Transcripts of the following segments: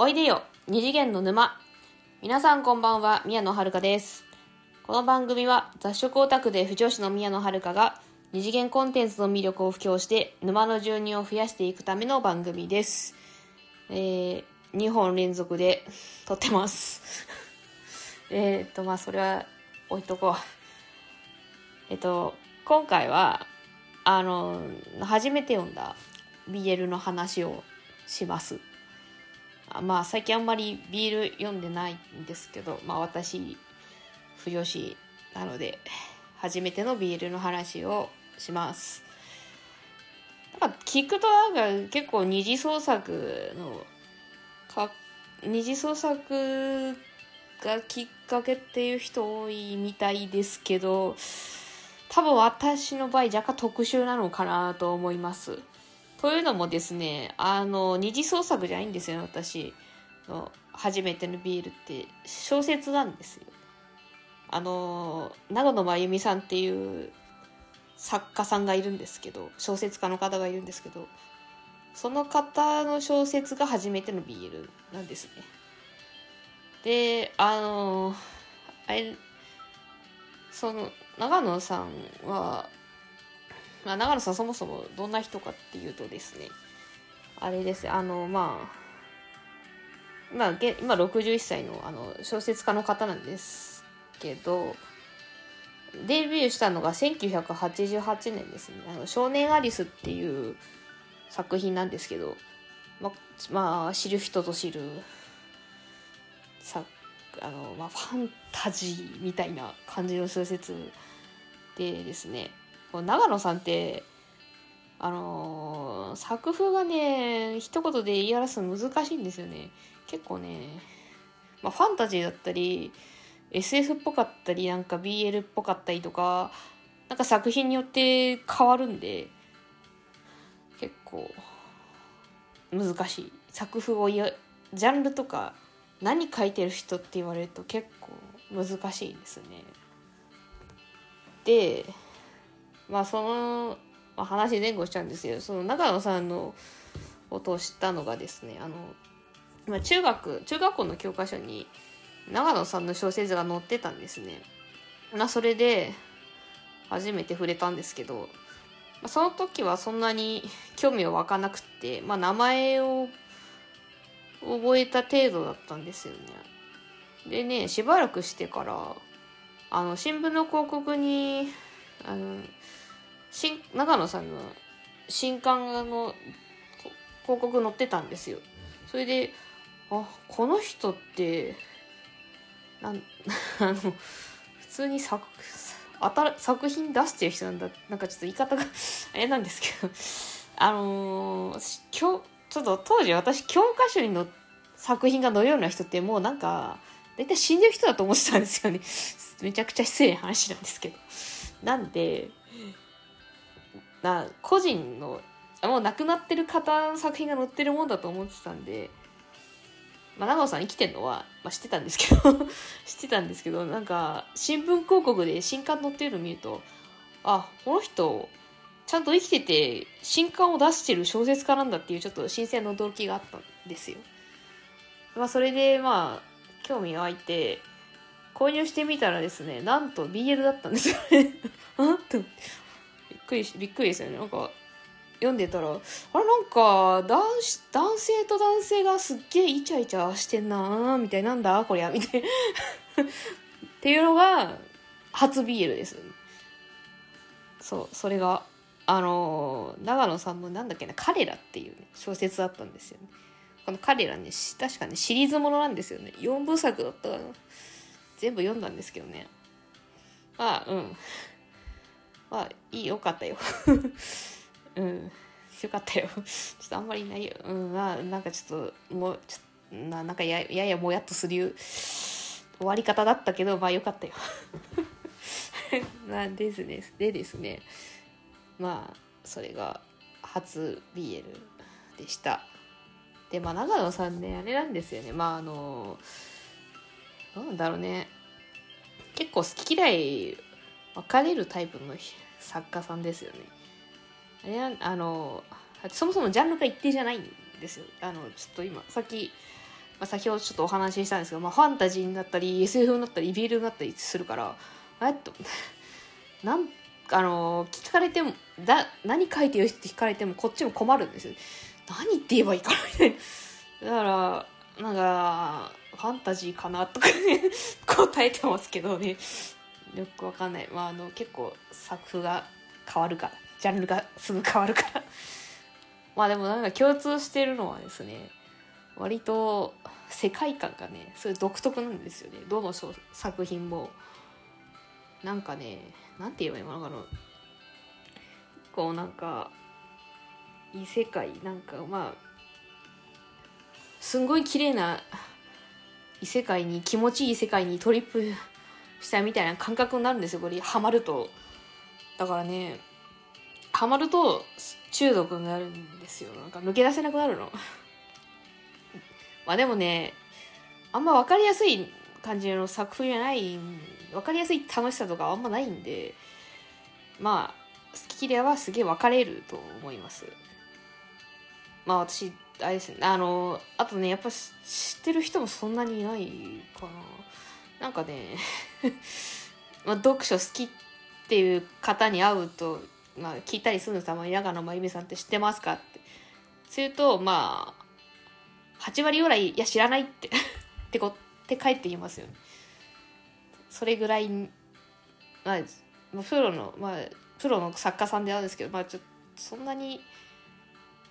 おいでよ二次元の沼。皆さんこんばんは宮野遥です。この番組は雑食オタクで不女子の宮野遥が二次元コンテンツの魅力を布教して沼の住人を増やしていくための番組です。えー、2本連続で撮ってます。えっとまあそれは置いとこう。えっと今回はあの初めて読んだ BL の話をします。まあ最近あんまり BL 読んでないんですけどまあ私不女子なので初めての BL の話をします。なんか聞くとなんか結構二次創作のか二次創作がきっかけっていう人多いみたいですけど多分私の場合若干特殊なのかなと思います。というのもですね、あの、二次創作じゃないんですよ、私の初めてのビールって小説なんですよ。あの、長野真由美さんっていう作家さんがいるんですけど、小説家の方がいるんですけど、その方の小説が初めてのビールなんですね。で、あの、あれ、その、長野さんは、まあ、長野さんそもそもどんな人かっていうとですね、あれです、あの、まあ、まあ、今61歳のあの小説家の方なんですけど、デビューしたのが1988年ですね。あの少年アリスっていう作品なんですけど、ま、まあ、知る人ぞ知る、さあの、まあ、ファンタジーみたいな感じの小説でですね、長野さんってあのー、作風がね一言で言い表すの難しいんですよね。結構ね、まあ、ファンタジーだったり SF っぽかったりなんか BL っぽかったりとかなんか作品によって変わるんで結構難しい。作風をやジャンルとか何書いてる人って言われると結構難しいですね。でまあその、まあ、話前後しちゃうんですけどその長野さんのことを知ったのがですねあの、まあ、中学中学校の教科書に長野さんの小説が載ってたんですね。まあ、それで初めて触れたんですけど、まあ、その時はそんなに興味は湧かなくて、まあ、名前を覚えた程度だったんですよね。でねしばらくしてからあの新聞の広告にあの新長野さんの新刊の広告載ってたんですよ。それで、あ、この人って、なん、あの、普通に作、あた作品出してる人なんだ。なんかちょっと言い方が あれなんですけど、あのー、今日、ちょっと当時私教科書にの作品が載るような人ってもうなんか、大体死んでる人だと思ってたんですよね。めちゃくちゃ失礼な話なんですけど。なんで、な個人のもう亡くなってる方の作品が載ってるもんだと思ってたんで、まあ、長尾さん生きてんのは、まあ、知ってたんですけど 知ってたんですけどなんか新聞広告で新刊載ってるの見るとあこの人ちゃんと生きてて新刊を出してる小説家なんだっていうちょっと新鮮な驚きがあったんですよ。まあそれでまあ興味が湧いて購入してみたらですねなんと BL だったんですよ。ね。あっとくりびっくりですよね。なんか読んでたらあれなんか男男性と男性がすっげえイチャイチャしてんなーみたいなんだこりゃみたいっていうのが初 BL です。そうそれがあの長野さんのなんだっけな「彼ら」っていう、ね、小説だったんですよね。この彼らね確かねシリーズものなんですよね。4部作だったかな。全部読んだんですけどね。まあうん。まあいいよかったよ。うん。よかったよ。ちょっとあんまりないよ。うん。まあなんかちょっともうちょななんかやややもやっとする。終わり方だったけどまあよかったよ。なんですね。でですね。まあそれが初 BL でした。でまあ長野さんねあれなんですよね。まああのなんだろうね結構好き嫌い分かれるタイプの作家さんですよね。あれあのそもそもジャンルが一定じゃないんですよ。あのちょっと今さっきまあ、先ほどちょっとお話ししたんですけど、まあ、ファンタジーになったり SF になったり BL になったりするからえっとなんあの聞かれてもだ何書いてよって聞かれてもこっちも困るんですよ何って言えばいいかみたいなだからなんかファンタジーかなとかね 答えてますけどね。よくわかんない。まああの結構作風が変わるからジャンルがすぐ変わるから。まあでもなんか共通してるのはですね割と世界観がねそれ独特なんですよね。どの作品も。なんかねなんて言えばいいのかな。こうなんか異世界なんかまあすんごい綺麗な異世界に気持ちいい世界にトリップしたみたいな感覚になるんですよこれ。ハマると。だからねハマると中毒になるんですよ。なんか抜け出せなくなるの。まあでもねあんま分かりやすい感じの作風じゃない分かりやすい楽しさとかあんまないんでまあ好き嫌いはすげえ分かれると思います。まあ私あれですねあのあとねやっぱ知ってる人もそんなにいないかな。なんかね まあ読書好きっていう方に会うと、まあ、聞いたりするのたまに長野真由美さんって知ってますか？って。するとまあ8割ぐらいいや知らないって ってこって帰ってきますよね。それぐらいまあプロのまあプロの作家さんであるんですけどまあちょっとそんなに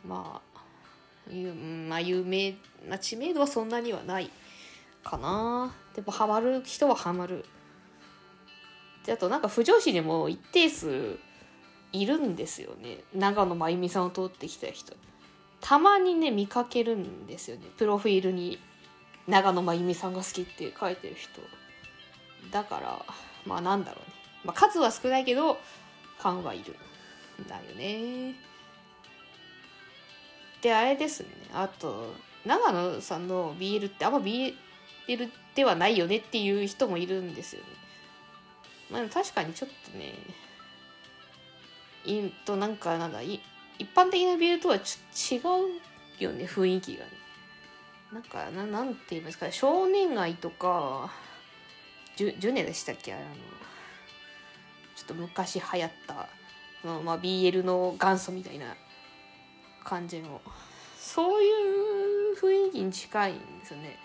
まあ,、まあ、有名な知名度はそんなにはないかな。でもハマる人はハマる。であとなんか不女子にも一定数いるんですよね。長野真由美さんを通ってきた人。たまにね見かけるんですよね。プロフィールに長野真由美さんが好きって書いてる人。だからまあなんだろうね、まあ、数は少ないけどファンはいるんだよね。であれですね。あと長野さんの BL ってあんま BL ではないよねっていう人もいるんですよね。まあ確かにちょっとねいとなんかなんだ一般的な BL とはちょっと違うよね雰囲気がね。なんかななんて言いますか少年愛とかジュジュネでしたっけ？あのちょっと昔流行ったの、まあ、BL の元祖みたいな感じの。そういう雰囲気に近いんですよね、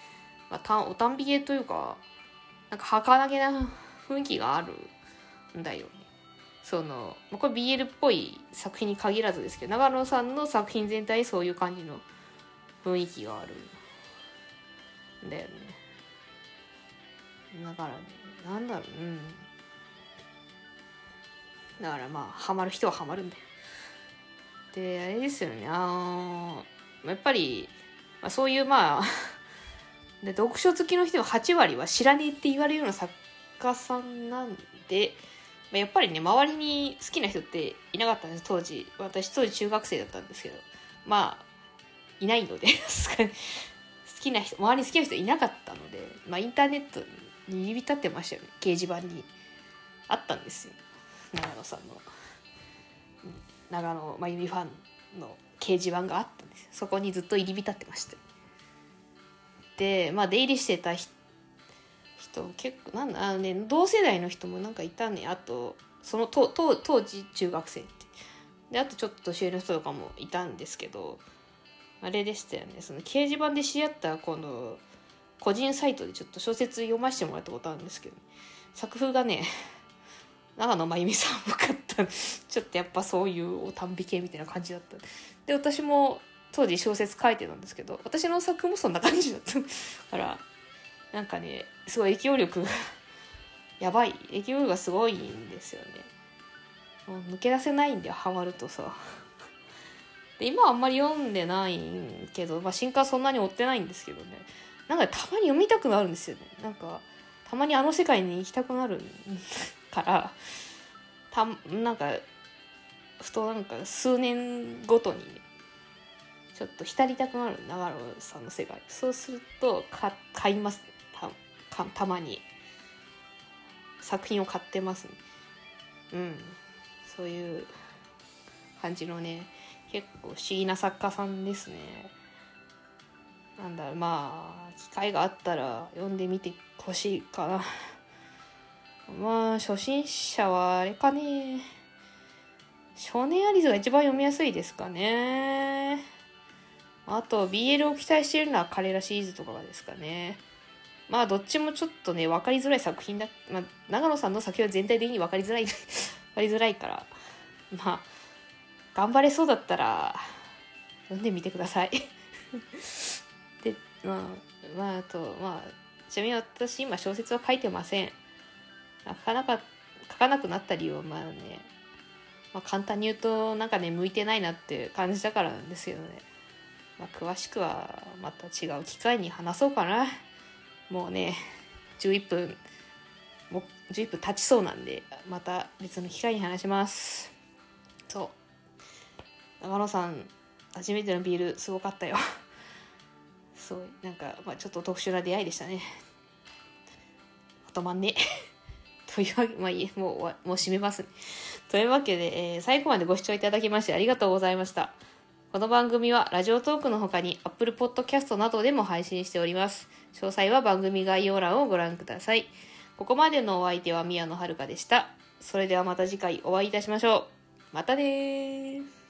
まあ、たおたんびげというかなんか儚げな雰囲気があるんだよね。そのまあこれ BL っぽい作品に限らずですけど長野さんの作品全体そういう感じの雰囲気があるんだよね。だからねなんだろううん。だからまあハマる人はハマるんだよ。であれですよね。あのやっぱり、まあ、そういうまあ で読書好きの人の8割は知らねえって言われるような作家さんなんで、まあ、やっぱりね周りに好きな人っていなかったんです。当時。私当時中学生だったんですけど。まあいないので 好きな人周りに好きな人いなかったので、まあ、インターネットに入り浸ってましたよね。掲示板に。あったんですよ。長野さんの。長野真由美ファンの掲示板があったんですそこにずっと入り浸ってましたでまあ出入りしてた人結構なんあのね同世代の人もなんかいたね。あとその当時中学生って。であとちょっと年上の人とかもいたんですけどあれでしたよね。その掲示板で知り合ったこの個人サイトでちょっと小説読ませてもらったことあるんですけどね作風がね 長野真由美さんっぽかったちょっとやっぱそういうおたんび系みたいな感じだった。で私も当時小説書いてたんですけど私の作もそんな感じだった。からなんかねすごい影響力 やばい。影響力がすごいんですよね。もう抜け出せないんだよハマるとさ。で今はあんまり読んでないけど、まあ、新刊そんなに追ってないんですけどね。なんかたまに読みたくなるんですよね。なんかたまにあの世界に行きたくなるから。たなんかふとなんか数年ごとに、ちょっと浸りたくなる長野さんの世界そうするとか買いますたたまに作品を買ってますねうんそういう感じのね結構不思議な作家さんですねなんだろうまあ機会があったら読んでみてほしいかなまあ初心者はあれかね。少年アリスが一番読みやすいですかね。あと BL を期待しているのは彼らシリーズとかがですかね。まあどっちもちょっとね分かりづらい作品だ、まあ、長野さんの作品は全体的に分かりづらい 分かりづらいから。まあ頑張れそうだったら読んでみてください。でまあまああとまあちなみに私今小説は書いてません。書かなか書かなくなった理由はまあね、まあ、簡単に言うとなんかね向いてないなって感じだからなんですけどね、まあ、詳しくはまた違う機会に話そうかな。もうね11分もう11分経ちそうなんでまた別の機会に話します。そう。長野さん初めてのビールすごかったよ。すごいなんか、まあ、ちょっと特殊な出会いでしたね。止まんねというわけまあいいもうもう閉めます、ね、というわけで、えー、最後までご視聴いただきましてありがとうございました。この番組はラジオトークの他に Apple Podcast などでも配信しております。詳細は番組概要欄をご覧ください。ここまでのお相手は宮野遥でした。それではまた次回お会いいたしましょう。またねー。